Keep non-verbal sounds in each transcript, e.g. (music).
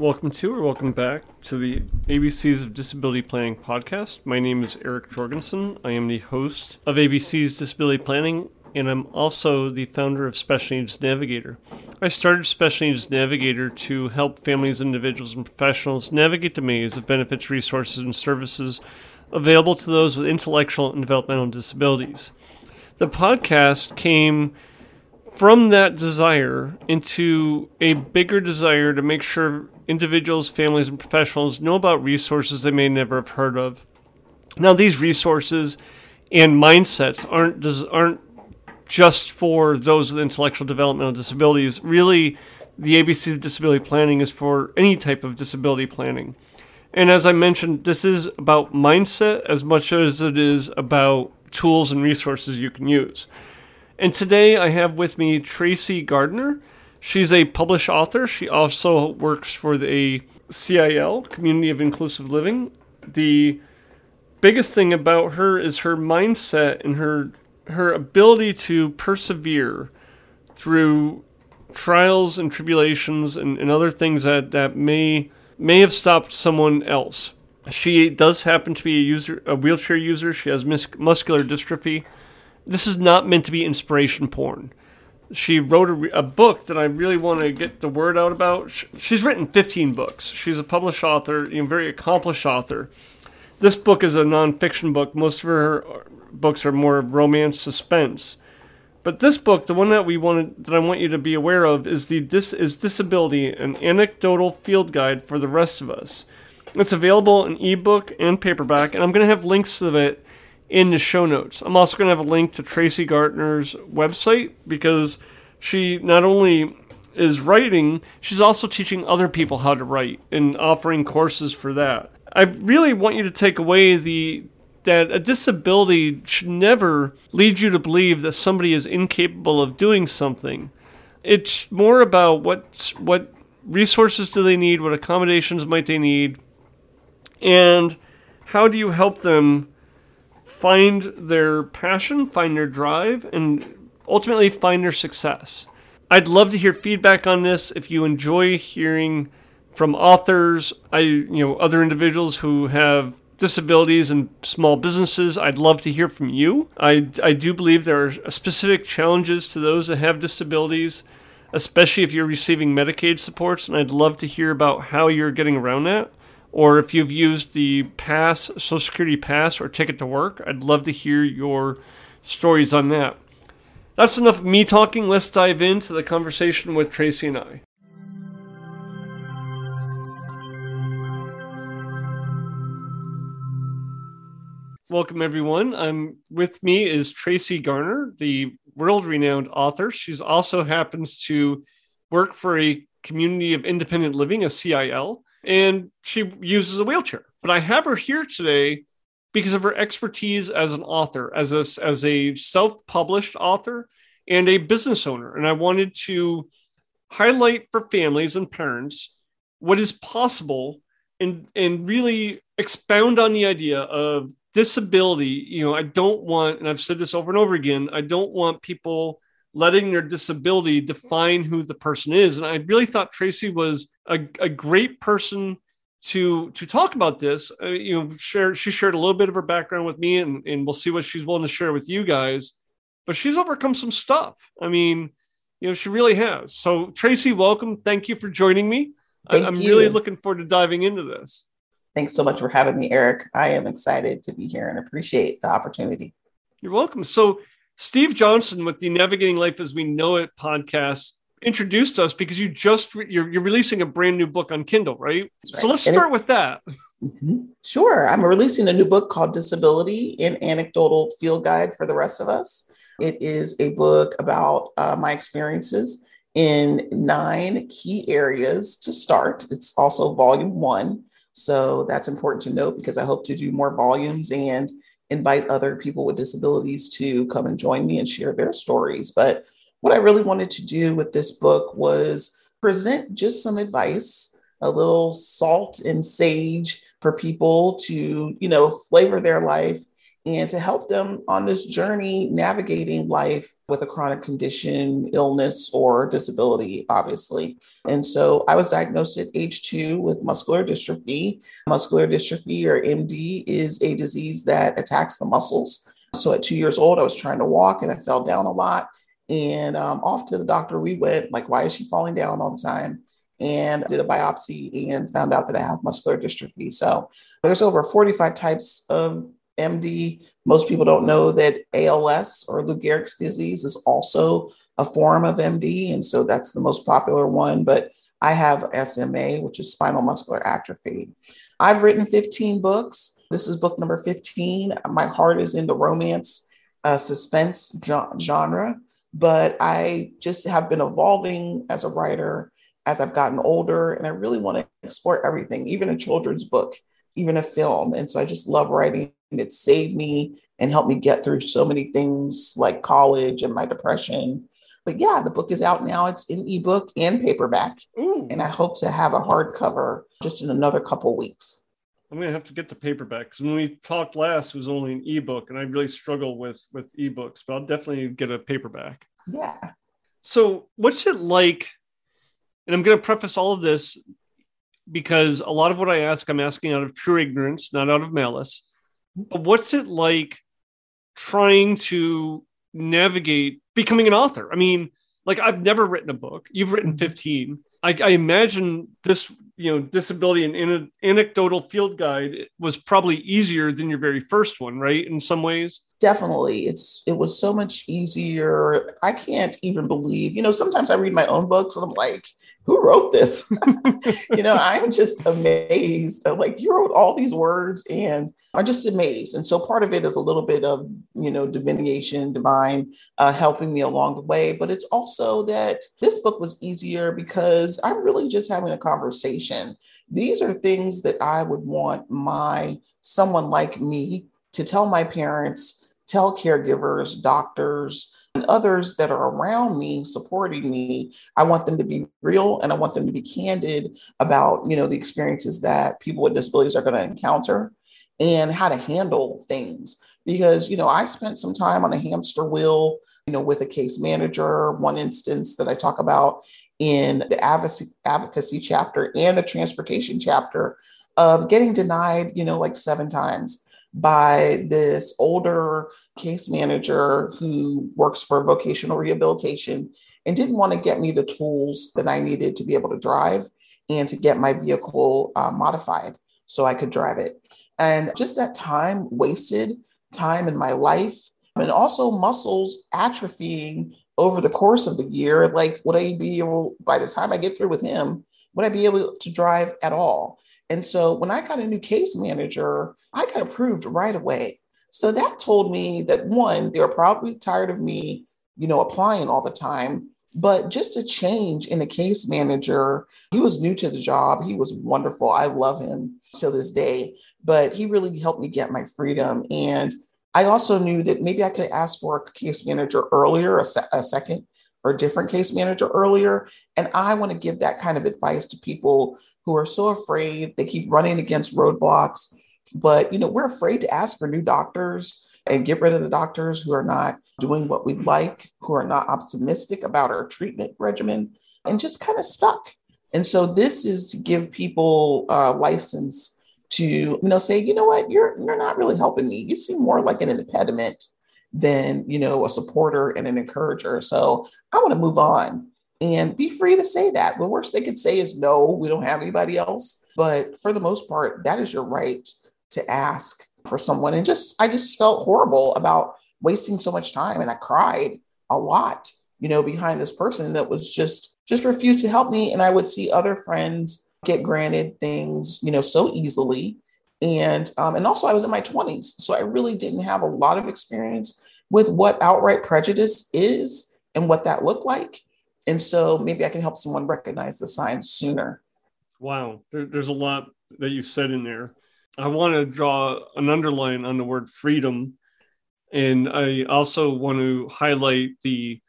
Welcome to or welcome back to the ABCs of Disability Planning podcast. My name is Eric Jorgensen. I am the host of ABC's Disability Planning, and I'm also the founder of Special Needs Navigator. I started Special Needs Navigator to help families, individuals, and professionals navigate the maze of benefits, resources, and services available to those with intellectual and developmental disabilities. The podcast came from that desire into a bigger desire to make sure individuals, families, and professionals know about resources they may never have heard of. Now, these resources and mindsets aren't aren't just for those with intellectual developmental disabilities. Really, the ABC of disability planning is for any type of disability planning. And as I mentioned, this is about mindset as much as it is about tools and resources you can use. And today I have with me Tracee Garner. She's a published author. She also works for the CIL, Community of Inclusive Living. The biggest thing about her is her mindset and her her ability to persevere through trials and tribulations and, and other things that, that may may have stopped someone else. She does happen to be a user, a wheelchair user. She has mus- muscular dystrophy. This is not meant to be inspiration porn she wrote a, a, book that I really want to get the word out about. She's written 15 books. She's a published author, know, very accomplished author. This book is a nonfiction book. Most of her uh, books are more romance suspense. But this book, the one that we wanted that I want you to be aware of, is the dis, is disability an anecdotal field guide for the rest of us. It's available in ebook and paperback, and I'm going to have links to it in the show notes. I'm also going to have a link to Tracee Garner's website because she not only is writing, she's also teaching other people how to write and offering courses for that. I really want you to take away the that a disability should never lead you to believe that somebody is incapable of doing something. It's more about what what resources do they need, what accommodations might they need, and how do you help them find their passion, find their drive, and ultimately find their success. I'd love to hear feedback on this. If you enjoy hearing from authors, I you know other individuals who have disabilities and small businesses, I'd love to hear from you. I, I do believe there are specific challenges to those that have disabilities, especially if you're receiving Medicaid supports, and I'd love to hear about how you're getting around that or if you've used the pass social security pass or ticket to work i'd love to hear your stories on that. That's enough of me talking. Let's dive into the conversation with tracee and i. Welcome everyone. I'm with me is tracee garner the world-renowned author. She's also happens to work for a community of independent living a cil and she uses a wheelchair. But I have her here today because of her expertise as an author, as a, as a self published author and a business owner. And I wanted to highlight for families and parents what is possible and, and really expound on the idea of disability. You know, I don't want, and I've said this over and over again, I don't want people letting their disability define who the person is. And I really thought Tracee was a, a great person to to talk about this. Uh, you know, share she shared a little bit of her background with me, and and we'll see what she's willing to share with you guys. But she's overcome some stuff. I mean, you know, she really has. So Tracee, welcome. Thank you for joining me. Thank I'm you. really looking forward to diving into this. Thanks so much for having me, Eric. I am excited to be here and appreciate the opportunity. You're welcome. So Steve Johnson with the Navigating Life as We Know It podcast introduced us because you just re- you're, you're releasing a brand new book on Kindle, right? right. So let's and start with that. Mm-hmm. Sure. I'm releasing a new book called Disability an Anecdotal Field Guide for the Rest of Us. It is a book about uh, my experiences in nine key areas to start. It's also volume one. So that's important to note because I hope to do more volumes and invite other people with disabilities to come and join me and share their stories. But what I really wanted to do with this book was present just some advice, a little salt and sage for people to, you know, flavor their life and to help them on this journey navigating life with a chronic condition, illness, or disability, obviously. And so I was diagnosed at age two with muscular dystrophy. Muscular dystrophy, or MD, is a disease that attacks the muscles. So at two years old, I was trying to walk and I fell down a lot. And um, off to the doctor we went, like, why is she falling down all the time? And did a biopsy and found out that I have muscular dystrophy. So there's over 45 types of MD. Most people don't know that ALS or Lou Gehrig's disease is also a form of MD. And so that's the most popular one. But I have SMA, which is spinal muscular atrophy. I've written 15 books. This is book number 15. My heart is in the romance uh, suspense genre, but I just have been evolving as a writer as I've gotten older. And I really want to explore everything, even a children's book, even a film. And so I just love writing it saved me and helped me get through so many things like college and my depression. But yeah, the book is out now. It's in ebook and paperback. Ooh. And I hope to have a hardcover just in another couple weeks. I'm gonna have to get the paperback because when we talked last, it was only an ebook, and I really struggle with with ebooks. But I'll definitely get a paperback. Yeah. So, what's it like? And I'm gonna preface all of this because a lot of what I ask, I'm asking out of true ignorance, not out of malice. But what's it like trying to navigate becoming an author? I mean, like I've never written a book. You've written mm-hmm. 15. I, I imagine this you know disability and in anecdotal field guide was probably easier than your very first one right in some ways? Definitely. It's it was so much easier. I can't even believe you know sometimes i read my own books and i'm like who wrote this? (laughs) You know i'm just amazed. Like you wrote all these words and i'm just amazed. And so part of it is a little bit of you know divination divine uh, helping me along the way. But it's also that this book was easier because i'm really just having a conversation these are things that I would want my someone like me to tell my parents, tell caregivers, doctors, and others that are around me supporting me. I want them to be real and i want them to be candid about you know the experiences that people with disabilities are going to encounter and how to handle things. Because you know i spent some time on a hamster wheel you know with a case manager one instance that i talk about in the advocacy, advocacy chapter and the transportation chapter of getting denied, you know, like seven times by this older case manager who works for vocational rehabilitation and didn't want to get me the tools that I needed to be able to drive and to get my vehicle uh, modified so I could drive it. And just that time wasted, time in my life, and also muscles atrophying over the course of the year, like would I be able, by the time I get through with him, would I be able to drive at all? And so when I got a new case manager, I got approved right away. So that told me that one, they were probably tired of me, you know, applying all the time. But just a change in the case manager, he was new to the job. He was wonderful. I love him to this day, but he really helped me get my freedom. And I also knew that maybe I could ask for a case manager earlier, a, se- a second or different case manager earlier. And I want to give that kind of advice to people who are so afraid. They keep running against roadblocks. But, you know, we're afraid to ask for new doctors and get rid of the doctors who are not doing what we'd like, who are not optimistic about our treatment regimen, and just kind of stuck. And so this is to give people uh, license to you know say you know what? You're you're not really helping me. You seem more like an impediment than you know a supporter and an encourager. So i want to move on and be free to say that. The worst they could say is no we don't have anybody else. But for the most part that is your right to ask for someone. And just i just felt horrible about wasting so much time and i cried a lot you know behind this person that was just just refused to help me. And i would see other friends get granted things, you know, so easily. And um, and also I was in my 20s, so I really didn't have a lot of experience with what outright prejudice is and what that looked like. And so maybe I can help someone recognize the signs sooner. Wow, there, there's a lot that you said in there. I want to draw an underline on the word freedom. And I also want to highlight the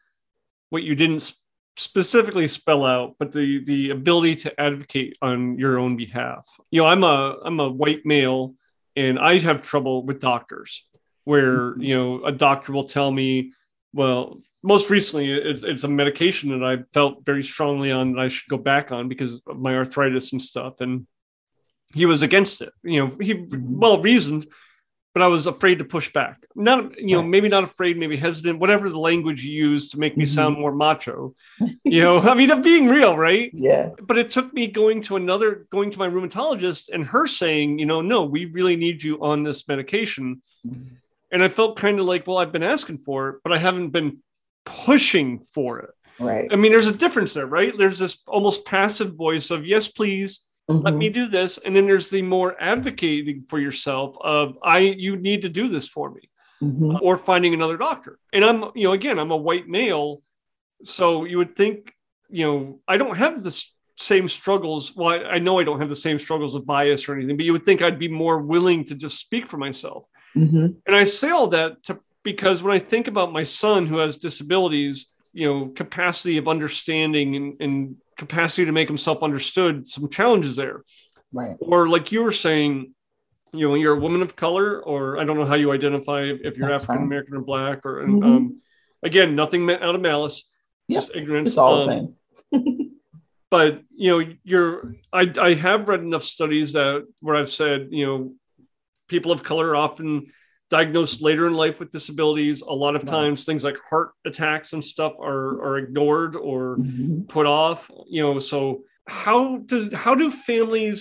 what you didn't specifically spell out, but the the ability to advocate on your own behalf. You know, I'm a I'm a white male, and I have trouble with doctors. where you know a doctor will tell me well most recently it's, it's a medication that i felt very strongly on that i should go back on because of my arthritis and stuff and he was against it you know he Mm-hmm. well reasoned but i was afraid to push back. Not you know maybe not afraid maybe hesitant whatever the language you use to make me Mhm. sound more macho. (laughs) You know i mean i'm being real right? Yeah. but it took me going to another going to my rheumatologist and her saying you know no we really need you on this medication. And i felt kind of like well i've been asking for it but i haven't been pushing for it. Right. i mean there's a difference there right? There's this almost passive voice of yes please let Mhm. me do this and then there's the more advocating for yourself of i you need to do this for me Mhm. or finding another doctor. And I'm, you know, again, I'm a white male. So you would think, you know, I don't have the same struggles. Well, I, I know I don't have the same struggles of bias or anything, but you would think I'd be more willing to just speak for myself. Mhm. And I say all that to, because when I think about my son who has disabilities, you know, capacity of understanding and, and capacity to make himself understood, some challenges there Right. or like you were saying, you know, you're a woman of color, or I don't know how you identify if you're African American or black, or Mhm. um, again, nothing out of malice, just ignorance. It's all the Um, same. (laughs) But you know, you're I I have read enough studies that where I've said, you know, people of color often diagnosed later in life with disabilities. A lot of times, things like heart attacks and stuff are are ignored or Mhm. put off you know so how do how do families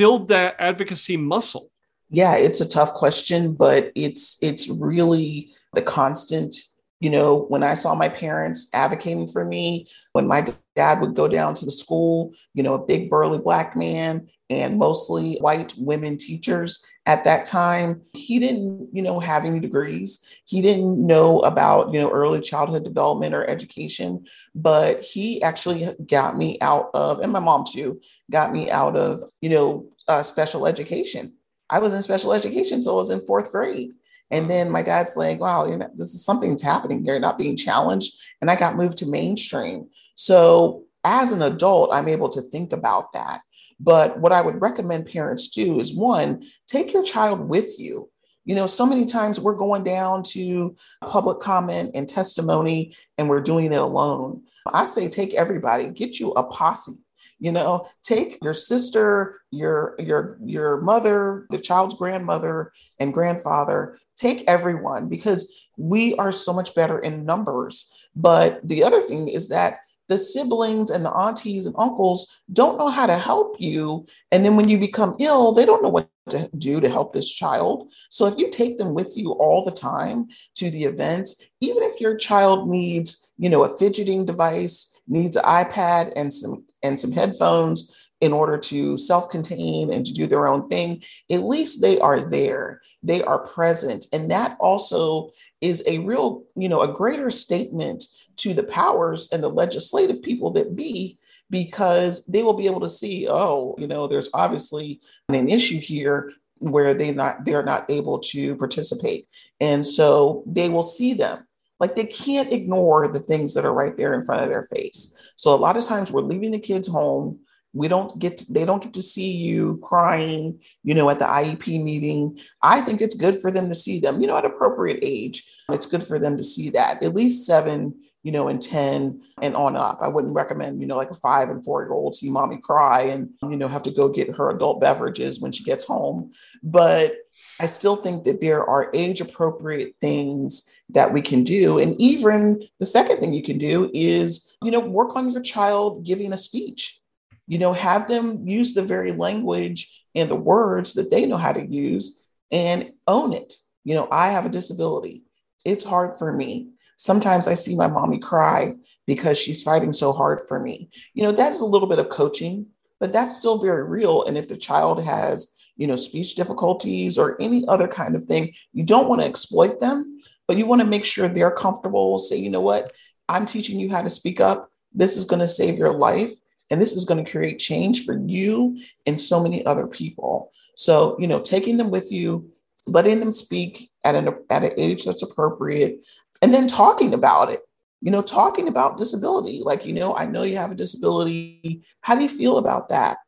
build that advocacy muscle Yeah, it's a tough question, but it's it's really the constant. You know, when I saw my parents advocating for me, when my dad would go down to the school, you know, a big burly black man and mostly white women teachers at that time, he didn't, you know, have any degrees. He didn't know about, you know, early childhood development or education, but he actually got me out of, and my mom too, got me out of, you know, uh, special education. I was in special education until I was in fourth grade. And mm. then my dad's like, wow, you know, this is something's happening here, not being challenged. And I got moved to mainstream. So as an adult, I'm able to think about that. But what I would recommend parents do is one, take your child with you. You know, so many times we're going down to public comment and testimony and we're doing it alone. I say take everybody, get you a posse you know take your sister your your your mother the child's grandmother and grandfather take everyone because we are so much better in numbers. But the other thing is that the siblings and the aunties and uncles don't know how to help you. And then when you become ill they don't know what to do to help this child. So if you take them with you all the time to the events even if your child needs you know a fidgeting device needs an ipad and some and some headphones in order to self-contain and to do their own thing at least they are there. They are present. And that also is a real you know a greater statement to the powers and the legislative people that be because they will be able to see oh you know there's obviously an issue here where they not they're not able to participate. And so they will see them. Like they can't ignore the things that are right there in front of their face. So a lot of times we're leaving the kids home we don't get to, they don't get to see you crying you know at the iep meeting. I think it's good for them to see them you know at appropriate age it's good for them to see that. At least seven you know and 10 and on up. I wouldn't recommend you know like a five and four year old see mommy cry and you know have to go get her adult beverages when she gets home. But i still think that there are age appropriate things that we can do. And even the second thing you can do is you know work on your child giving a speech you know have them use the very language and the words that they know how to use and own it. You know i have a disability. It's hard for me. Sometimes i see my mommy cry because she's fighting so hard for me. You know that's a little bit of coaching but that's still very real. And if the child has you know speech difficulties or any other kind of thing you don't want to exploit them but you want to make sure they're comfortable. Say you know what? I'm teaching you how to speak up. This is going to save your life and this is going to create change for you and so many other people so you know taking them with you letting them speak at an at an age that's appropriate and then talking about it you know talking about disability like you know i know you have a disability how do you feel about that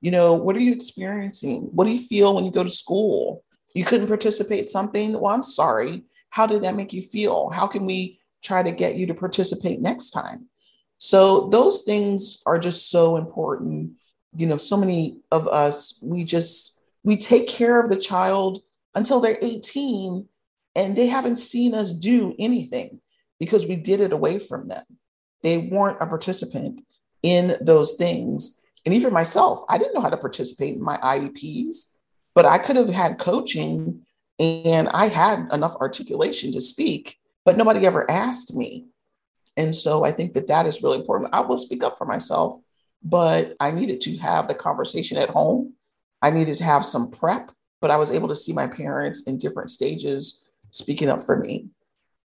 you know what are you experiencing what do you feel when you go to school You couldn't participate something? Well, I'm sorry. How did that make you feel? How can we try to get you to participate next time? So those things are just so important. You know, so many of us, we just we take care of the child until they're 18 and they haven't seen us do anything because we did it away from them. They weren't a participant in those things. And even myself, I didn't know how to participate in my IEPs, but I could have had coaching and I had enough articulation to speak, but nobody ever asked me. And so I think that that is really important. I will speak up for myself, but I needed to have the conversation at home. I needed to have some prep, but I was able to see my parents in different stages speaking up for me.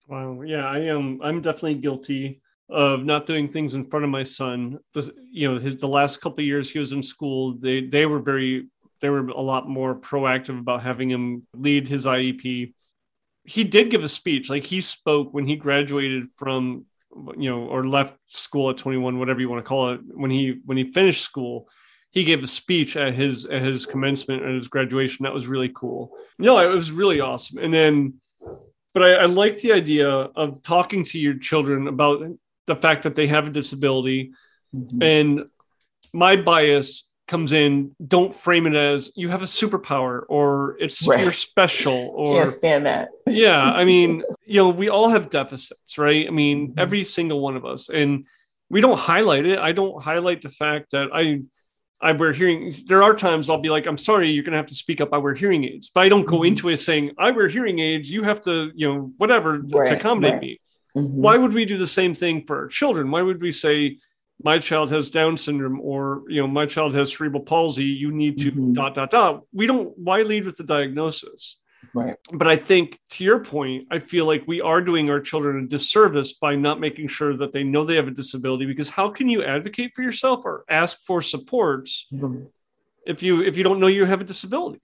Wow. Yeah, I am. I'm definitely guilty of not doing things in front of my son. This, you know, his the last couple years he was in school, they they were very they were a lot more proactive about having him lead his IEP. He did give a speech, like he spoke when he graduated from you know or left school at 21 whatever you want to call it when he when he finished school he gave a speech at his at his commencement and his graduation. That was really cool. No it was really awesome. And then but I, I like the idea of talking to your children about the fact that they have a disability. Mm-hmm. and my bias comes in don't frame it as you have a superpower or it's right. you're special (laughs) or can't stand that yeah i mean (laughs) you know we all have deficits right i mean mm-hmm. every single one of us and we don't highlight it i don't highlight the fact that i I wear hearing. There are times I'll be like, "I'm sorry, you're going to have to speak up. I wear hearing aids," but I don't go mm-hmm. into it saying, "I wear hearing aids. You have to, you know, whatever right, to accommodate right. me." Mm-hmm. Why would we do the same thing for our children? Why would we say, "My child has Down syndrome," or you know, "My child has cerebral palsy. You need to mm-hmm. dot dot dot." We don't. Why lead with the diagnosis? Right. But I think to your point, I feel like we are doing our children a disservice by not making sure that they know they have a disability because how can you advocate for yourself or ask for supports mm-hmm. if you if you don't know you have a disability?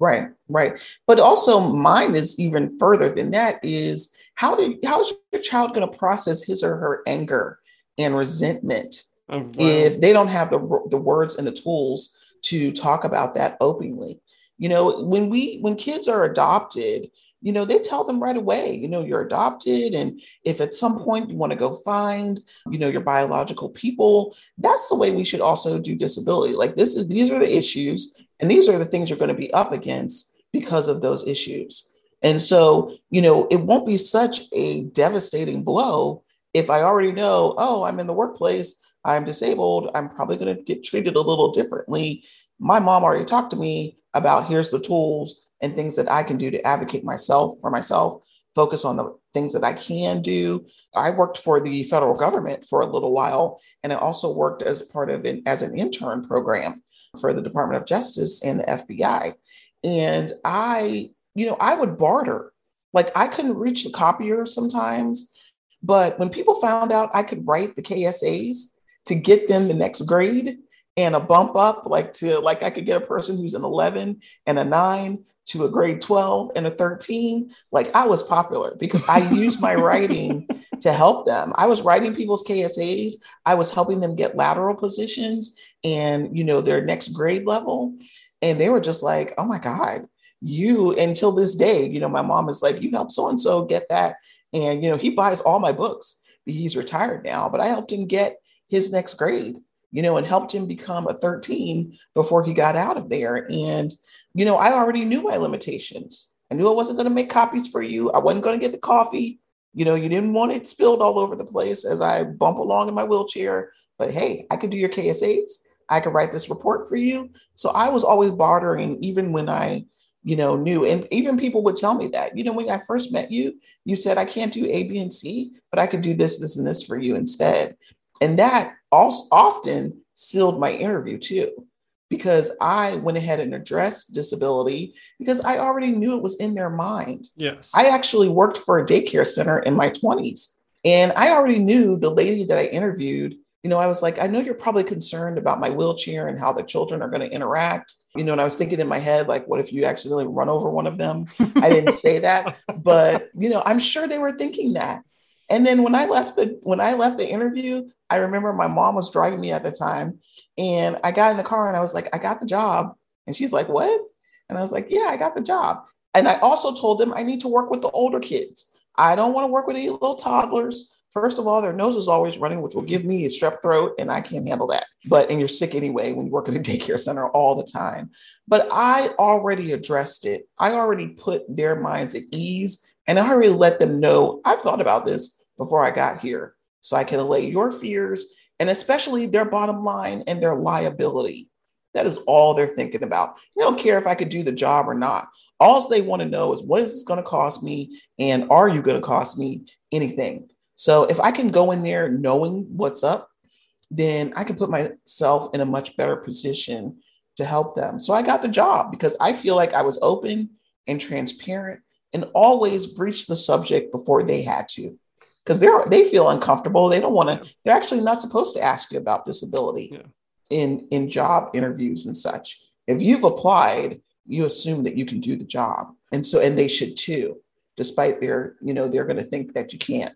Right, right. But also mine is even further than that is how do how's your child going to process his or her anger and resentment oh, wow. if they don't have the the words and the tools to talk about that openly? You know, when we when kids are adopted, you know, they tell them right away, you know, you're adopted. And if at some point you want to go find, you know, your biological people, that's the way we should also do disability. Like this is these are the issues, and these are the things you're going to be up against because of those issues. And so, you know, it won't be such a devastating blow if I already know, oh, I'm in the workplace, I'm disabled, I'm probably going to get treated a little differently. My mom already talked to me about here's the tools and things that I can do to advocate myself for myself, focus on the things that I can do. I worked for the federal government for a little while, and I also worked as part of it as an intern program for the Department of Justice and the FBI. And I, you know, I would barter. Like I couldn't reach the copier sometimes, but when people found out I could write the KSAs to get them the next grade, and a bump up like to like I could get a person who's an 11 and a 9 to a grade 12 and a 13 like I was popular because I used my writing (laughs) to help them. I was writing people's KSAs, I was helping them get lateral positions and you know their next grade level and they were just like, "Oh my god, you until this day, you know, my mom is like, you help so and so get that. And, you know, he buys all my books. He's retired now, but I helped him get his next grade you know, and helped him become a 13 before he got out of there. And, you know, I already knew my limitations. I knew I wasn't going to make copies for you. I wasn't going to get the coffee. You know, you didn't want it spilled all over the place as I bump along in my wheelchair. But hey, I could do your KSAs. I could write this report for you. So I was always bartering, even when I, you know, knew. And even people would tell me that, you know, when I first met you, you said, I can't do A, B, and C, but I could do this, this, and this for you instead. And that also often sealed my interview too, because I went ahead and addressed disability because I already knew it was in their mind. Yes. I actually worked for a daycare center in my 20s. And I already knew the lady that I interviewed, you know, I was like, I know you're probably concerned about my wheelchair and how the children are going to interact. You know, and I was thinking in my head, like, what if you actually run over one of them? (laughs) I didn't say that, but you know, I'm sure they were thinking that. And then when I left the when I left the interview, I remember my mom was driving me at the time, and I got in the car and I was like, I got the job, and she's like, what? And I was like, yeah, I got the job. And I also told them I need to work with the older kids. I don't want to work with any little toddlers. First of all, their nose is always running, which will give me a strep throat, and I can't handle that. But and you're sick anyway when you work at a (laughs) daycare center all the time. But I already addressed it. I already put their minds at ease, and I already let them know I've thought about this before I got here, so I can allay your fears and especially their bottom line and their liability. That is all they're thinking about. They don't care if I could do the job or not. All they want to know is what is this going to cost me? And are you going to cost me anything? So if I can go in there knowing what's up, then I can put myself in a much better position to help them. So I got the job because I feel like I was open and transparent and always breached the subject before they had to because they're they feel uncomfortable. They don't want to. They're actually not supposed to ask you about disability yeah. in in job interviews and such. If you've applied, you assume that you can do the job, and so and they should too, despite their you know they're going to think that you can't.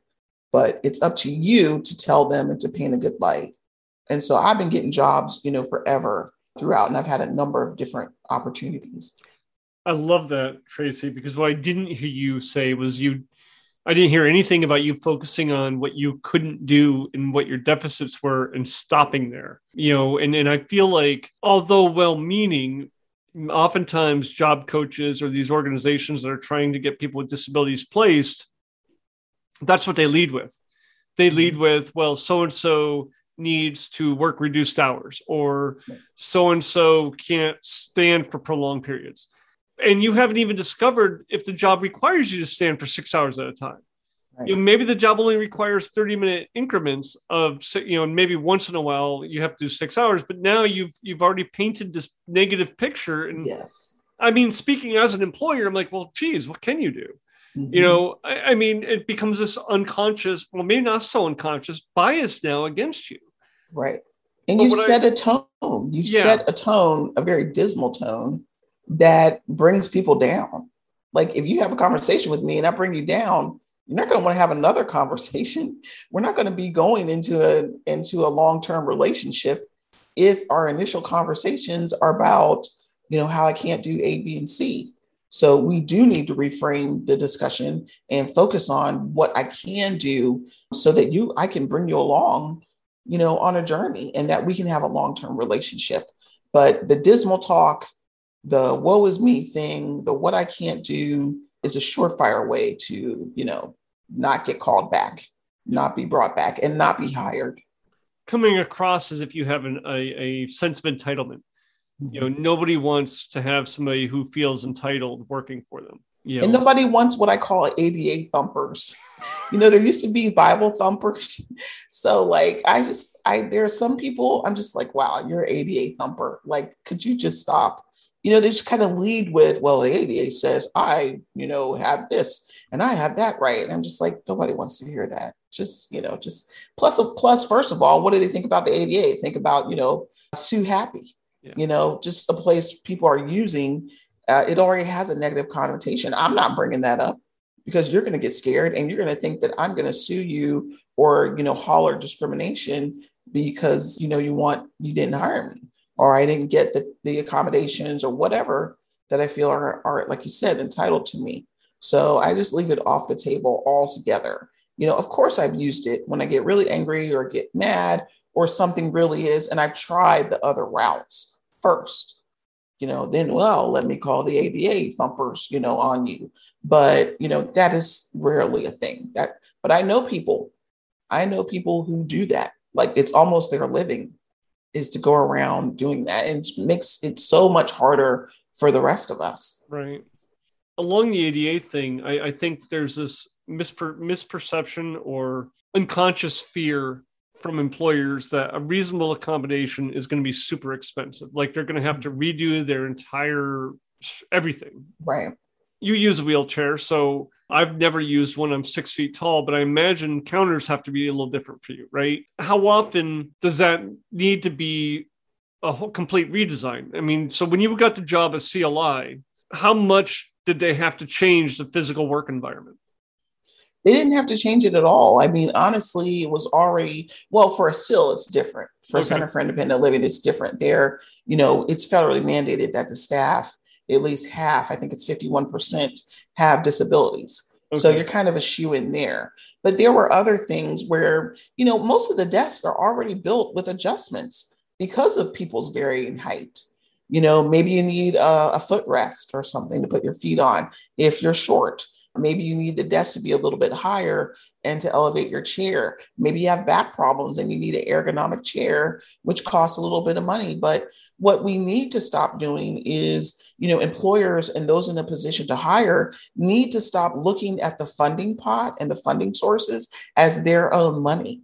But it's up to you to tell them and to paint a good light. And so I've been getting jobs, you know, forever throughout, and I've had a number of different opportunities. I love that, Tracee, because what I didn't hear you say was you I didn't hear anything about you focusing on what you couldn't do and what your deficits were and stopping there. You know, and, and I feel like although well meaning, oftentimes job coaches or these organizations that are trying to get people with disabilities placed, that's what they lead with. They mm-hmm. lead with, well, so and so needs to work reduced hours, or so and so can't stand for prolonged periods and you haven't even discovered if the job requires you to stand for six hours at a time. Right. You know, maybe the job only requires 30 minute increments of you know maybe once in a while you have to do six hours but now you've you've already painted this negative picture and yes i mean speaking as an employer i'm like well geez what can you do mm-hmm. you know I, I, mean it becomes this unconscious well maybe not so unconscious bias now against you right and but you set I, a tone you yeah. set a tone a very dismal tone that brings people down. Like if you have a conversation with me and I bring you down, you're not going to want to have another (laughs) conversation. We're not going to be going into a into a long-term relationship if our initial conversations are about, you know, how I can't do A, B, and C. So we do need to reframe the discussion and focus on what I can do so that you I can bring you along, you know, on a journey and that we can have a long-term relationship. But the dismal talk the woe is me thing, the what I can't do is a surefire way to, you know, not get called back, not be brought back, and not be hired. Coming across as if you have an, a, a sense of entitlement. You know, nobody wants to have somebody who feels entitled working for them. You know? And nobody wants what I call ADA thumpers. You know, there used to be Bible thumpers. (laughs) So, like, I just, I, there are some people, I'm just like, wow, you're ADA thumper. Like, could you just stop? you know, they just kind of lead with, well, the ADA says I, you know, have this and I have that right. And I'm just like, nobody wants to hear that. Just, you know, just plus, plus, first of all, what do they think about the ADA? Think about, you know, Sue Happy, yeah. you know, just a place people are using. Uh, it already has a negative connotation. I'm not bringing that up because you're going to get scared and you're going to think that I'm going to sue you or, you know, holler discrimination because, you know, you want, you didn't hire me or I didn't get the, the accommodations or whatever that I feel are, are, like you said, entitled to me. So I just leave it off the table altogether. You know, of course, I've used it when I get really angry or get mad or something really is, and I've tried the other routes first. You know, then, well, let me call the ADA thumpers, you know, on you. But, you know, that is rarely a thing. That, but I know people, I know people who do that. Like it's almost their living is to go around doing that and it makes it so much harder for the rest of us. Right. Along the ADA thing, I, I think there's this misper- misperception or unconscious fear from employers that a reasonable accommodation is going to be super expensive. Like they're going to have to mm-hmm. redo their entire everything. Right. You use a wheelchair, so I've never used one. I'm six feet tall, but I imagine counters have to be a little different for you, right? How often does that need to be a whole complete redesign? I mean, so when you got the job at CLI, how much did they have to change the physical work environment? They didn't have to change it at all. I mean, honestly, it was already well for a CIL, it's different. For okay. Center for Independent Living, it's different. There, you know, it's federally mandated that the staff at least half, I think it's 51%, have disabilities. Okay. So you're kind of a shoe in there. But there were other things where, you know, most of the desks are already built with adjustments because of people's varying height. You know, maybe you need a, a footrest or something to put your feet on if you're short. Maybe you need the desk to be a little bit higher and to elevate your chair. Maybe you have back problems and you need an ergonomic chair, which costs a little bit of money. But what we need to stop doing is, you know, employers and those in a position to hire need to stop looking at the funding pot and the funding sources as their own money.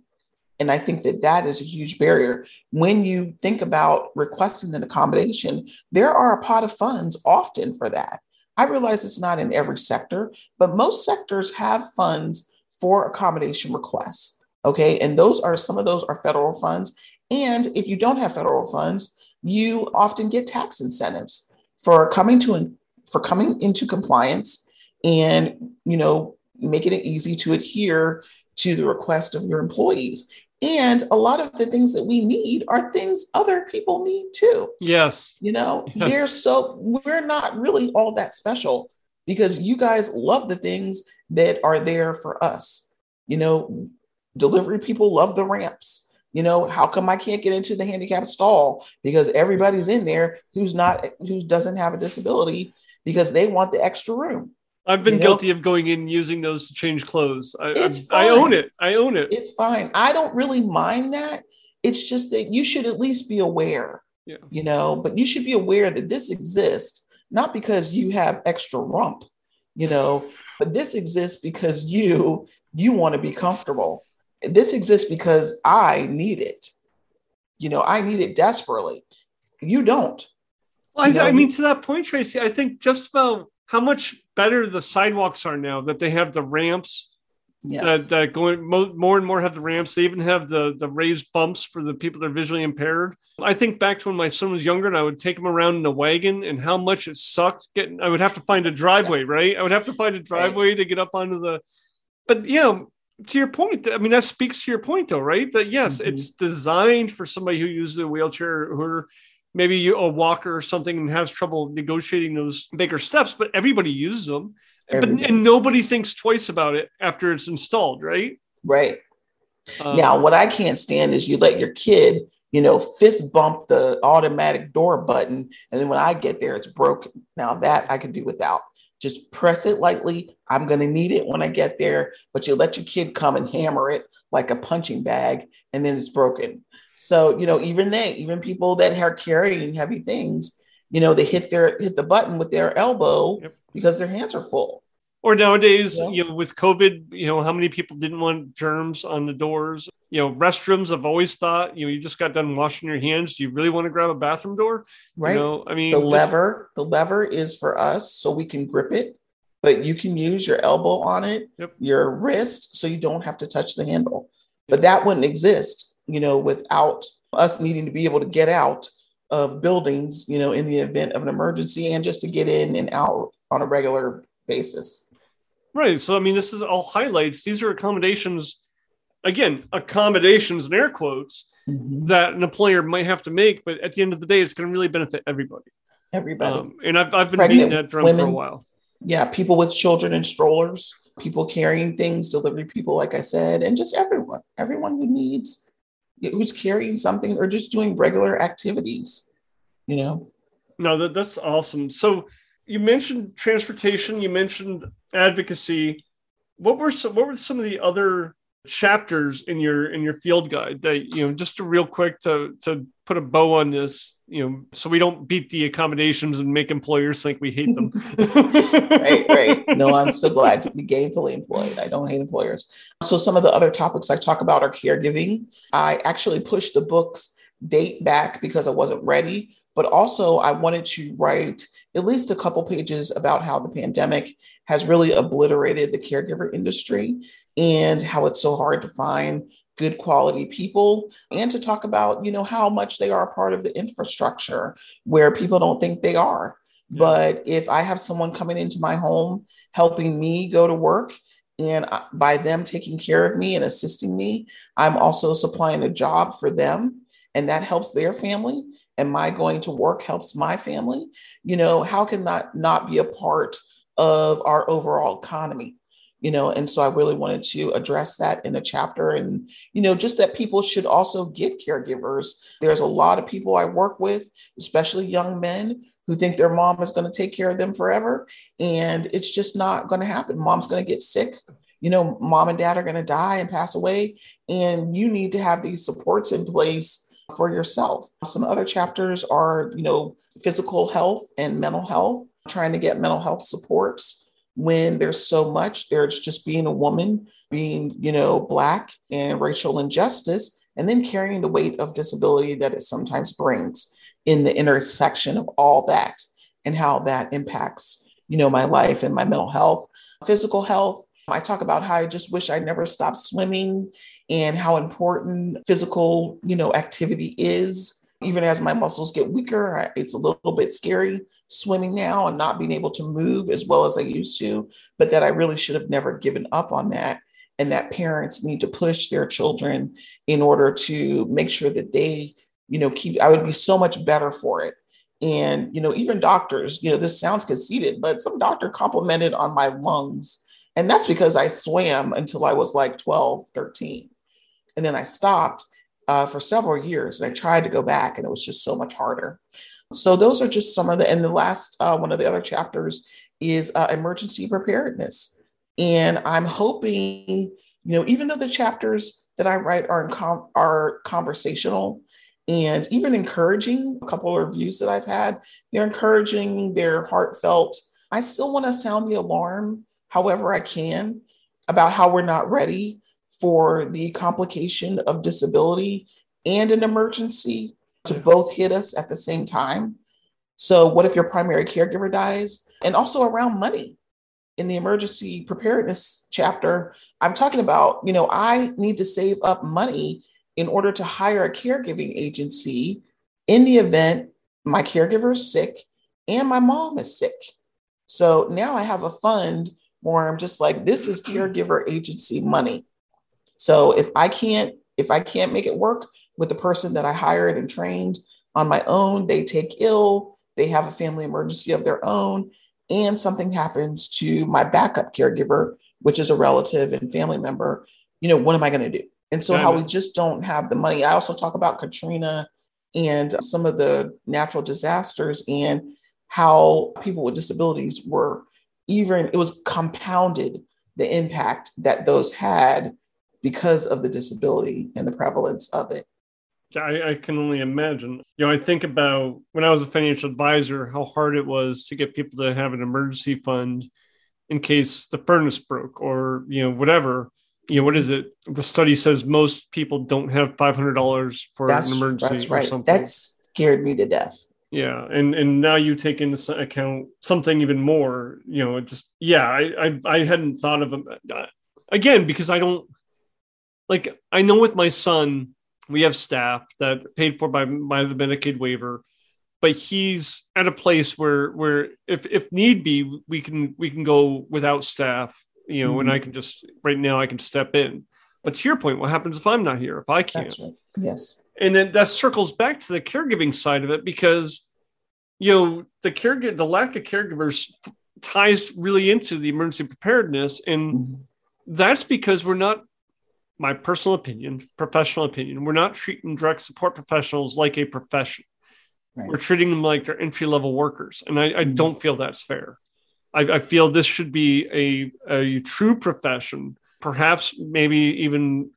And I think that that is a huge barrier. When you think about requesting an accommodation, there are a pot of funds often for that. I realize it's not in every sector, but most sectors have funds for accommodation requests. Okay. And those are some of those are federal funds. And if you don't have federal funds, you often get tax incentives for coming to for coming into compliance and you know making it easy to adhere to the request of your employees and a lot of the things that we need are things other people need too. Yes. You know, yes. they're so, we're not really all that special because you guys love the things that are there for us. You know, delivery people love the ramps. You know, how come I can't get into the handicap stall? Because everybody's in there who's not, who doesn't have a disability because they want the extra room. I've been you guilty know? of going in using those to change clothes. I, it's I, I own it. I own it. It's fine. I don't really mind that. It's just that you should at least be aware. Yeah. You know, but you should be aware that this exists, not because you have extra rump, you know, but this exists because you you want to be comfortable. This exists because I need it. You know, I need it desperately. You don't. Well, I, I mean, to that point, Tracee, I think just about how much better the sidewalks are now that they have the ramps yes. that, that going more and more have the ramps. They even have the the raised bumps for the people that are visually impaired. I think back to when my son was younger and I would take him around in a wagon and how much it sucked getting. I would have to find a driveway, yes. right? I would have to find a driveway right. to get up onto the. But yeah, to your point, I mean that speaks to your point though, right? That yes, mm-hmm. it's designed for somebody who uses a wheelchair who are maybe you, a walker or something and has trouble negotiating those bigger steps, but everybody uses them. Everybody. But and nobody thinks twice about it after it's installed, right? Right. Um, now, what I can't stand is you let your kid, you know, fist bump the automatic door button, and then when I get there, it's broken. Now that I can do without. Just press it lightly. I'm going to need it when I get there, but you let your kid come and hammer it like a punching bag, and then it's broken. So, you know, even they, even people that are carrying heavy things, you know, they hit their hit the button with their elbow yep. because their hands are full. Or nowadays, yeah. you know, with COVID, you know, how many people didn't want germs on the doors? You know, restrooms. I've always thought, you know, you just got done washing your hands. Do you really want to grab a bathroom door? Right. You know, I mean, the lever, the lever is for us so we can grip it, but you can use your elbow on it, yep. your wrist, so you don't have to touch the handle. But that wouldn't exist you know, without us needing to be able to get out of buildings, you know, in the event of an emergency and just to get in and out on a regular basis. Right. So, I mean, this is all highlights. These are accommodations, again, accommodations in air quotes mm-hmm. that an employer might have to make, but at the end of the day, it's going to really benefit everybody. Everybody. Um, and I've, I've been Pregnant beating that drum women, for a while. Yeah. People with children and strollers, people carrying things, delivery people, like I said, and just everyone, everyone who needs who's carrying something or just doing regular activities, you know? No, that, that's awesome. So you mentioned transportation, you mentioned advocacy. What were some, what were some of the other chapters in your in your field guide that you know just a real quick to to put a bow on this you know so we don't beat the accommodations and make employers think we hate them. (laughs) Right right. No (laughs) i'm so glad to be gainfully employed. I don't hate employers. So some of the other topics i talk about are caregiving. I actually pushed the books date back because i wasn't ready but also i wanted to write at least a couple pages about how the pandemic has really obliterated the caregiver industry and how it's so hard to find good quality people and to talk about you know how much they are a part of the infrastructure where people don't think they are yeah. but if i have someone coming into my home helping me go to work and by them taking care of me and assisting me i'm also supplying a job for them and that helps their family and my going to work helps my family, you know, how can that not be a part of our overall economy? You know, and so I really wanted to address that in the chapter and, you know, just that people should also get caregivers. There's a lot of people I work with, especially young men who think their mom is going to take care of them forever. And it's just not going to happen. Mom's going to get sick. You know, mom and dad are going to die and pass away. And you need to have these supports in place for yourself. Some other chapters are, you know, physical health and mental health, trying to get mental health supports when there's so much. There's just being a woman, being, you know, Black and racial injustice, and then carrying the weight of disability that it sometimes brings in the intersection of all that and how that impacts, you know, my life and my mental health, physical health. I talk about how I just wish I never stopped swimming and how important physical, you know, activity is. Even as my muscles get weaker, it's a little bit scary swimming now and not being able to move as well as I used to, but that I really should have never given up on that. And that parents need to push their children in order to make sure that they, you know, keep, I would be so much better for it. And, you know, even doctors, you know, this sounds conceited, but some doctor complimented on my lungs. And that's because I swam until I was like 12, 13. And then I stopped uh, for several years and I tried to go back and it was just so much harder. So those are just some of the, and the last uh, one of the other chapters is uh, emergency preparedness. And I'm hoping, you know, even though the chapters that I write are, com- are conversational and even encouraging, a couple of reviews that I've had, they're encouraging, they're heartfelt. I still want to sound the alarm however I can about how we're not ready for the complication of disability and an emergency to both hit us at the same time. So, what if your primary caregiver dies? And also around money. In the emergency preparedness chapter, I'm talking about, you know, I need to save up money in order to hire a caregiving agency in the event my caregiver is sick and my mom is sick. So now I have a fund where I'm just like, this is caregiver agency money. So if I can't if I can't make it work with the person that I hired and trained on my own, they take ill, they have a family emergency of their own, and something happens to my backup caregiver, which is a relative and family member, you know, what am I going to do? And so, how we just don't have the money. I also talk about Katrina and some of the natural disasters and how people with disabilities were even, it was compounded the impact that those had because of the disability and the prevalence of it. I, I, can only imagine. You know, I think about when I was a financial advisor, how hard it was to get people to have an emergency fund in case the furnace broke or, you know, whatever. You know, what is it? The study says most people don't have $500 for that's, an emergency that's right. or something. That scared me to death. Yeah, and and now you take into account something even more. You know, just yeah, I I, I hadn't thought of uh, again because I don't like I know with my son, we have staff that paid for by by the Medicaid waiver, but he's at a place where where if if need be, we can we can go without staff, you know, mm-hmm. and I can just right now I can step in. But to your point, what happens if I'm not here? If I can't? Right. Yes. And then that circles back to the caregiving side of it because you know the care the lack of caregivers ties really into the emergency preparedness and mm-hmm. that's because we're not my personal opinion, professional opinion, we're not treating direct support professionals like a profession. Right. We're treating them like they're entry level workers. And I, I mm-hmm. don't feel that's fair. I, I, feel this should be a, a true profession, perhaps maybe even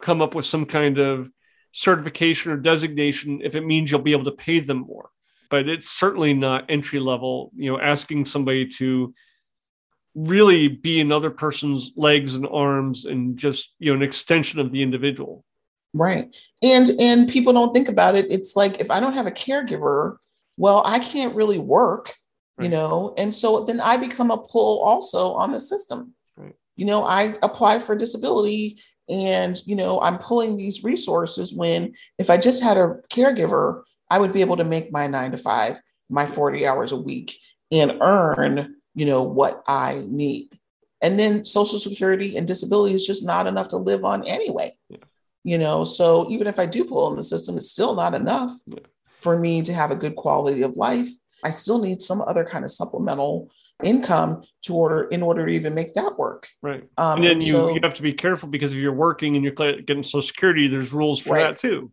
come up with some kind of certification or designation if it means you'll be able to pay them more. But it's certainly not entry level, you know, asking somebody to really be another person's legs and arms and just you know an extension of the individual right and and people don't think about it it's like if i don't have a caregiver well i can't really work right. you know and so then i become a pull also on the system right. you know i apply for disability and you know i'm pulling these resources when if i just had a caregiver i would be able to make my 9 to 5 my 40 hours a week and earn you know, what I need. And then Social Security and disability is just not enough to live on anyway. Yeah. You know, so even if I do pull in the system, it's still not enough. Yeah. for me to have a good quality of life, I still need some other kind of supplemental income to order in order to even make that work. Right. Um, and then and you, so, you have to be careful because if you're working and you're getting social security, there's rules for right. that too.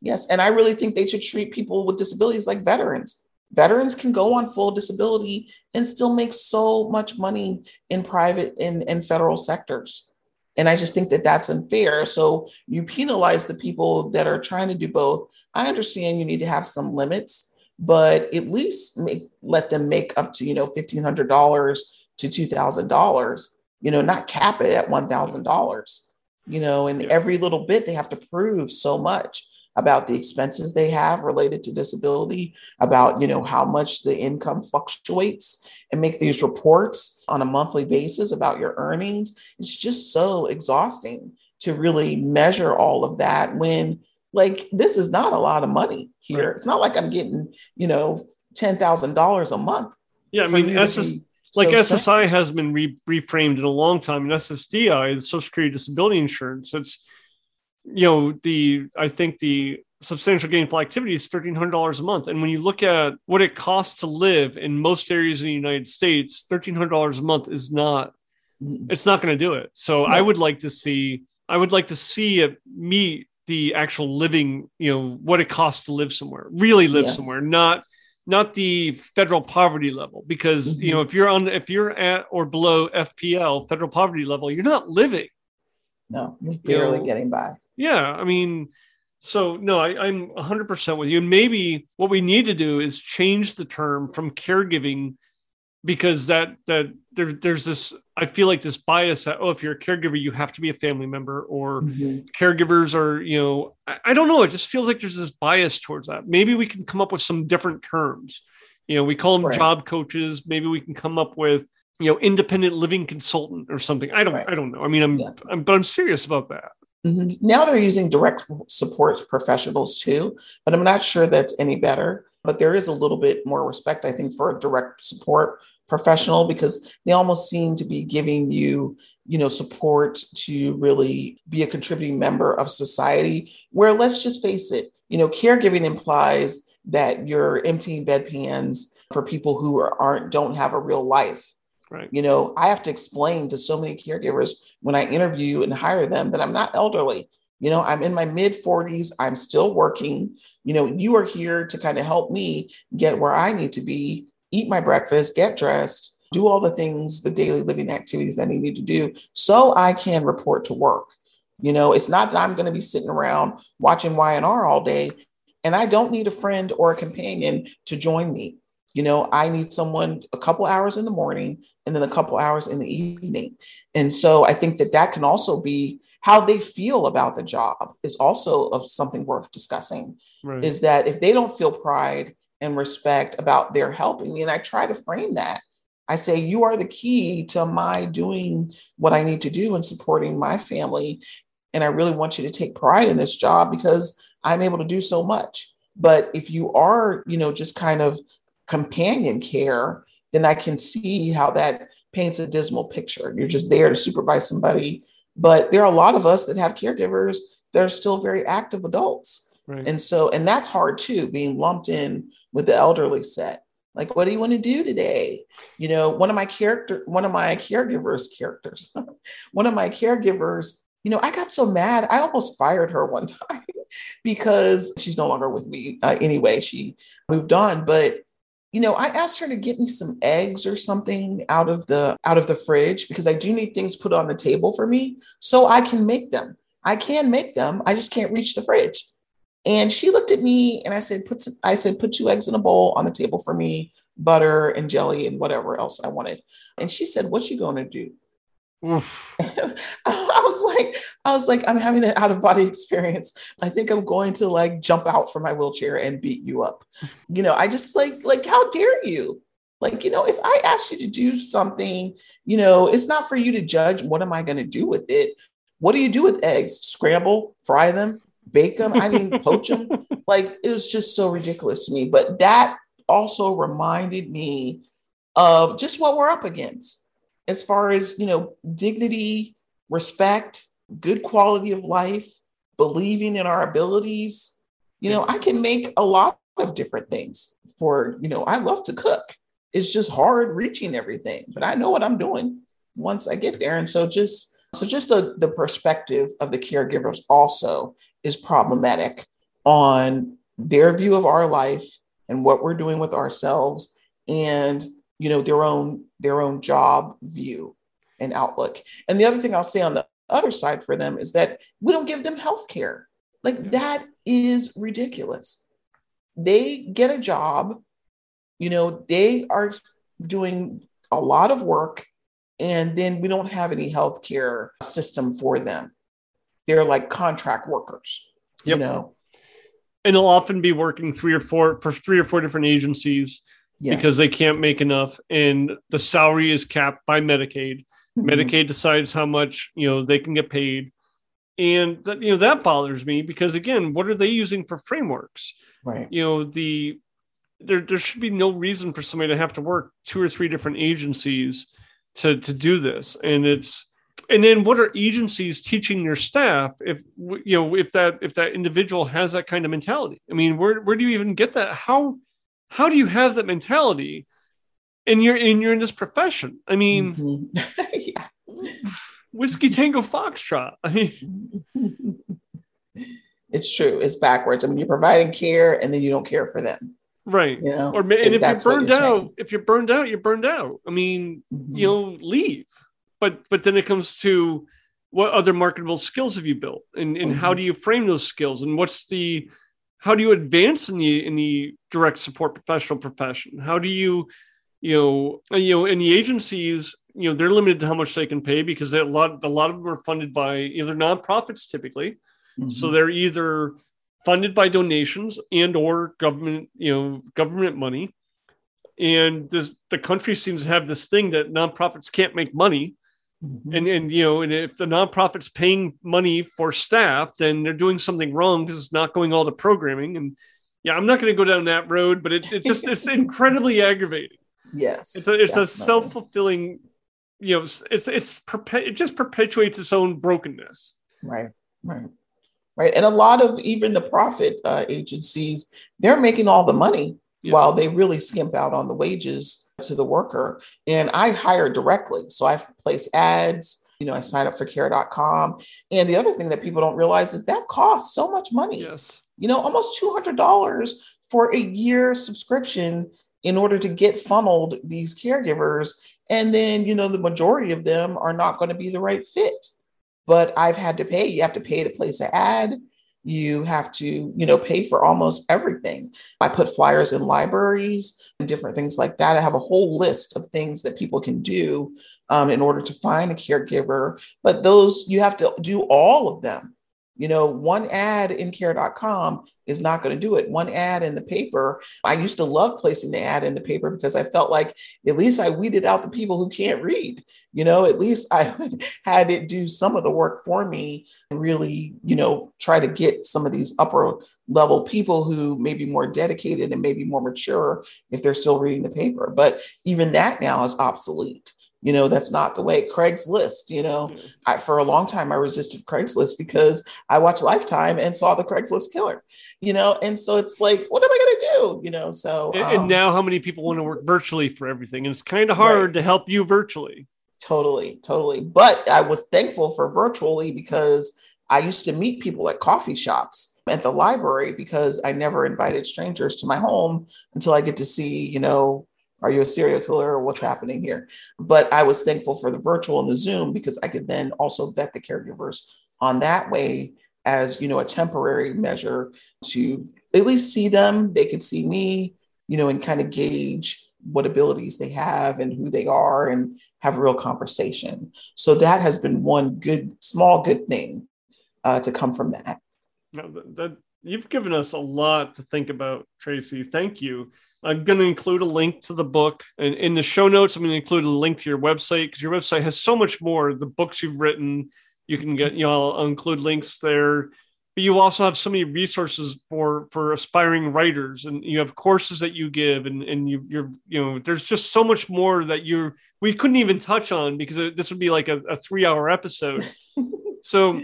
Yes. And I really think they should treat people with disabilities like veterans. Veterans can go on full disability and still make so much money in private and, and federal sectors. And I just think that that's unfair. So you penalize the people that are trying to do both. I understand you need to have some limits, but at least make, let them make up to, you know, $1,500 to $2,000, you know, not cap it at $1,000, you know, and every little bit they have to prove so much about the expenses they have related to disability, about you know how much the income fluctuates, and make these reports on a monthly basis about your earnings. It's just so exhausting to really measure all of that when like this is not a lot of money here. Right. It's not like I'm getting, you know, ten thousand dollars a month. Yeah, I mean, SS, like so SSI has been re- reframed in a long time, and SSDI is Social Security Disability Insurance. It's you know the i think the substantial gainful activity is $1300 a month and when you look at what it costs to live in most areas in the united states $1300 a month is not it's not going to do it so no. i would like to see i would like to see it meet the actual living you know what it costs to live somewhere really live yes. somewhere not not the federal poverty level because mm-hmm. you know if you're on if you're at or below fpl federal poverty level you're not living no you're barely you know, getting by yeah, I mean, so no, I, I'm 100% with you. And maybe what we need to do is change the term from caregiving because that that there, there's this I feel like this bias that oh if you're a caregiver you have to be a family member or mm-hmm. caregivers are you know I, I, don't know it just feels like there's this bias towards that maybe we can come up with some different terms you know we call them right. job coaches maybe we can come up with you know independent living consultant or something I don't right. I don't know I mean I'm, yeah. I'm but I'm serious about that Mm-hmm. Now they're using direct support professionals too, but I'm not sure that's any better. But there is a little bit more respect, I think, for direct support professional because they almost seem to be giving you, you know, support to really be a contributing member of society. Where let's just face it, you know, caregiving implies that you're emptying bedpans for people who are, aren't don't have a real life Right. You know, I have to explain to so many caregivers when I interview and hire them that I'm not elderly. You know, I'm in my mid 40s. I'm still working. You know, you are here to kind of help me get where I need to be, eat my breakfast, get dressed, do all the things, the daily living activities that I need to do so I can report to work. You know, it's not that I'm going to be sitting around watching Y&R all day and I don't need a friend or a companion to join me. You know, I need someone a couple hours in the morning and then a couple hours in the evening. And so I think that that can also be how they feel about the job is also of something worth discussing. Right. Is that if they don't feel pride and respect about their helping me, and I try to frame that, I say, you are the key to my doing what I need to do and supporting my family. And I really want you to take pride in this job because I'm able to do so much. But if you are, you know, just kind of companion care, then I can see how that paints a dismal picture. You're just there to supervise somebody. But there are a lot of us that have caregivers that are still very active adults. Right. And so, and that's hard too, being lumped in with the elderly set. Like, what do you want to do today? You know, one of my character, one of my caregivers, characters, (laughs) one of my caregivers, you know, I got so mad, I almost fired her one (laughs) time because she's no longer with me uh, anyway. She moved on, but you know, I asked her to get me some eggs or something out of the out of the fridge because I do need things put on the table for me so I can make them. I can make them. I just can't reach the fridge. And she looked at me and I said, put some, I said, put two eggs in a bowl on the table for me, butter and jelly and whatever else I wanted. And she said, What you gonna do? (laughs) I was like, I was like, I'm having an out of body experience. I think I'm going to like jump out from my wheelchair and beat you up. You know, I just like, like, how dare you? Like, you know, if I ask you to do something, you know, it's not for you to judge. What am I going to do with it? What do you do with eggs? Scramble, fry them, bake them? I mean, (laughs) poach them. Like, it was just so ridiculous to me. But that also reminded me of just what we're up against as far as, you know, dignity, respect, good quality of life, believing in our abilities. You know, I can make a lot of different things for, you know, I love to cook. It's just hard reaching everything, but I know what I'm doing once I get there. And so just so just the, the perspective of the caregivers also is problematic on their view of our life and what we're doing with ourselves and you know their own their own job view and outlook. And the other thing I'll say on the other side for them is that we don't give them health care. Like that is ridiculous. They get a job, you know, they are doing a lot of work, and then we don't have any health care system for them. They're like contract workers, yep. you know. And they'll often be working three or four for three or four different agencies yes. because they can't make enough, and the salary is capped by Medicaid. Mm-hmm. Medicaid decides how much you know they can get paid, and that you know that bothers me because again, what are they using for frameworks? Right. You know the there there should be no reason for somebody to have to work two or three different agencies to to do this, and it's and then what are agencies teaching their staff if you know if that if that individual has that kind of mentality i mean where where do you even get that how how do you have that mentality and you're and you're in this profession. I mean, mm-hmm. (laughs) yeah. whiskey tango foxtrot. I mean, (laughs) it's true. It's backwards. I mean, you're providing care, and then you don't care for them. Right. You know, or and if, if you're burned you're out, saying. if you're burned out, you're burned out. I mean, mm-hmm. you know, leave. But but then it comes to what other marketable skills have you built, and and mm-hmm. how do you frame those skills, and what's the how do you advance in the in the direct support professional profession? How do you you know, you know, and the agencies, you know, they're limited to how much they can pay because a lot, a lot of them are funded by either nonprofits typically. Mm-hmm. So they're either funded by donations and or government, you know, government money. And this, the country seems to have this thing that nonprofits can't make money. Mm-hmm. And, and, you know, and if the nonprofit's paying money for staff, then they're doing something wrong because it's not going all to programming. And yeah, I'm not going to go down that road, but it, it just, it's (laughs) incredibly aggravating. Yes. It's a, it's a self fulfilling, you know, it's, it's, perpe- it just perpetuates its own brokenness. Right. Right. Right. And a lot of even the profit uh, agencies, they're making all the money yeah. while they really skimp out on the wages to the worker. And I hire directly. So I place ads, you know, I sign up for care.com. And the other thing that people don't realize is that costs so much money. Yes. You know, almost $200 for a year subscription in order to get funneled these caregivers. And then, you know, the majority of them are not going to be the right fit. But I've had to pay. You have to pay to place an ad. You have to, you know, pay for almost everything. I put flyers in libraries and different things like that. I have a whole list of things that people can do um, in order to find a caregiver. But those, you have to do all of them you know, one ad in care.com is not going to do it. One ad in the paper. I used to love placing the ad in the paper because I felt like at least I weeded out the people who can't read. You know, at least I (laughs) had it do some of the work for me and really, you know, try to get some of these upper level people who may be more dedicated and maybe more mature if they're still reading the paper. But even that now is obsolete you know that's not the way craigslist you know. I, for a long time i resisted craigslist because i watched lifetime and saw the craigslist killer you know and so it's like what am i going to do? You know so um, and now how many people want to work virtually for everything? And it's kind of hard right. to help you virtually. Totally totally. But i was thankful for virtually because i used to meet people at coffee shops at the library because i never invited strangers to my home until i get to see you know are you a serial killer what's happening here? But I was thankful for the virtual and the Zoom because I could then also vet the caregivers on that way as you know a temporary measure to at least see them. They could see me, you know, and kind of gauge what abilities they have and who they are and have a real conversation. So that has been one good, small good thing uh, to come from that. Now, that, you've given us a lot to think about, Tracee. Thank you. I'm going to include a link to the book. And in the show notes, I'm going to include a link to your website because your website has so much more. The books you've written, you can get, you know, I'll include links there. But you also have so many resources for for aspiring writers, and you have courses that you give, and and you you're you know, there's just so much more that you're we couldn't even touch on because this would be like a, a three hour episode. (laughs) so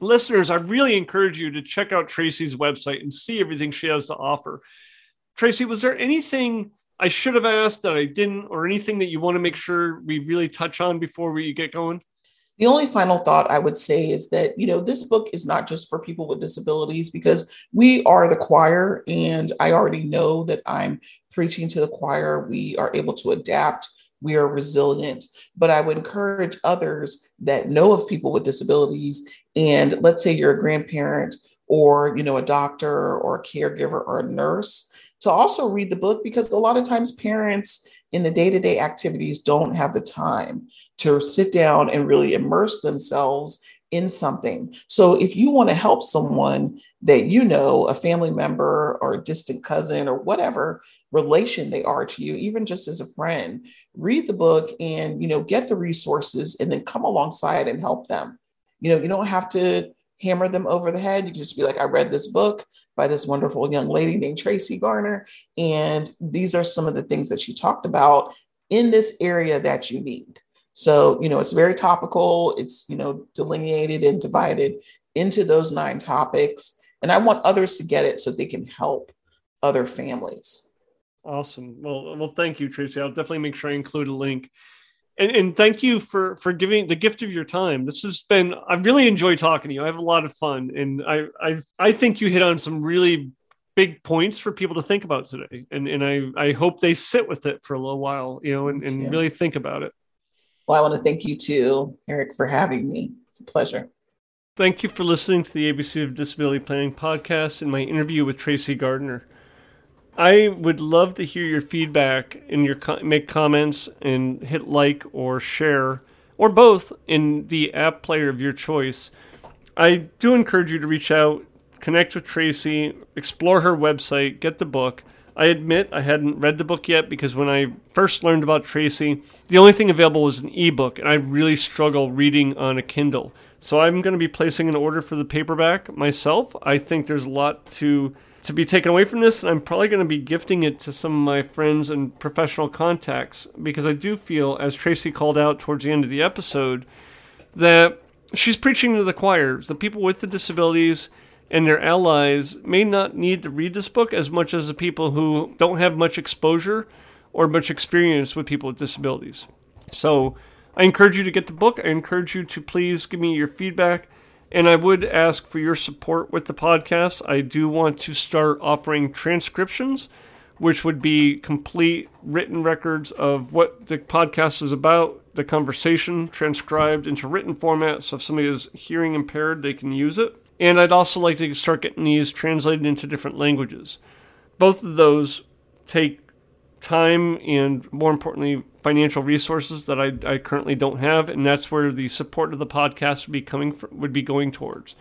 listeners, I really encourage you to check out Tracee's website and see everything she has to offer. Tracee, was there anything I should have asked that I didn't, or anything that you want to make sure we really touch on before we get going? The only final thought I would say is that, you know, this book is not just for people with disabilities because we are the choir, and I already know that I'm preaching to the choir. We are able to adapt, we are resilient. But I would encourage others that know of people with disabilities, and let's say you're a grandparent or, you know, a doctor or a caregiver or a nurse, to also read the book because a lot of times parents in the day to day activities don't have the time to sit down and really immerse themselves in something. So if you want to help someone that you know, a family member or a distant cousin or whatever relation they are to you, even just as a friend, read the book and you know get the resources and then come alongside and help them. You know, you don't have to hammer them over the head. You can just be like, I read this book by this wonderful young lady named Tracee Garner. And these are some of the things that she talked about in this area that you need. So, you know, it's very topical. It's, you know, delineated and divided into those nine topics. And I want others to get it so they can help other families. Awesome. Well, well, thank you, Tracee. I'll definitely make sure I include a link and, and thank you for for giving the gift of your time. This has been I really enjoy talking to you. I have a lot of fun, and I I I think you hit on some really big points for people to think about today, and and I I hope they sit with it for a little while, you know, and, and really think about it. Well, I want to thank you too, Eric, for having me. It's a pleasure. Thank you for listening to the ABC of Disability Planning podcast and my interview with Tracee Gardner. I would love to hear your feedback and your make comments and hit like or share or both in the app player of your choice. I do encourage you to reach out, connect with Tracee, explore her website, get the book. I admit I hadn't read the book yet because when I first learned about Tracee, the only thing available was an ebook, and I really struggle reading on a Kindle. So I'm going to be placing an order for the paperback myself. I think there's a lot to to be taken away from this, and I'm probably going to be gifting it to some of my friends and professional contacts because I do feel, as Tracee called out towards the end of the episode, that she's preaching to the choirs. The people with the disabilities and their allies may not need to read this book as much as the people who don't have much exposure or much experience with people with disabilities. So I encourage you to get the book. I encourage you to please give me your feedback and I would ask for your support with the podcast. I do want to start offering transcriptions, which would be complete written records of what the podcast is about, the conversation transcribed into written format. So if somebody is hearing impaired, they can use it. And I'd also like to start getting these translated into different languages. Both of those take time and, more importantly, financial resources that I, I currently don't have, and that's where the support of the podcast would be coming from, would be going towards.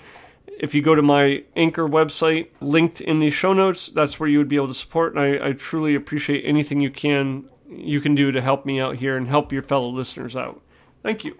If you go to my Anchor website, linked in the show notes, that's where you would be able to support. And I, I truly appreciate anything you can you can do to help me out here and help your fellow listeners out. Thank you.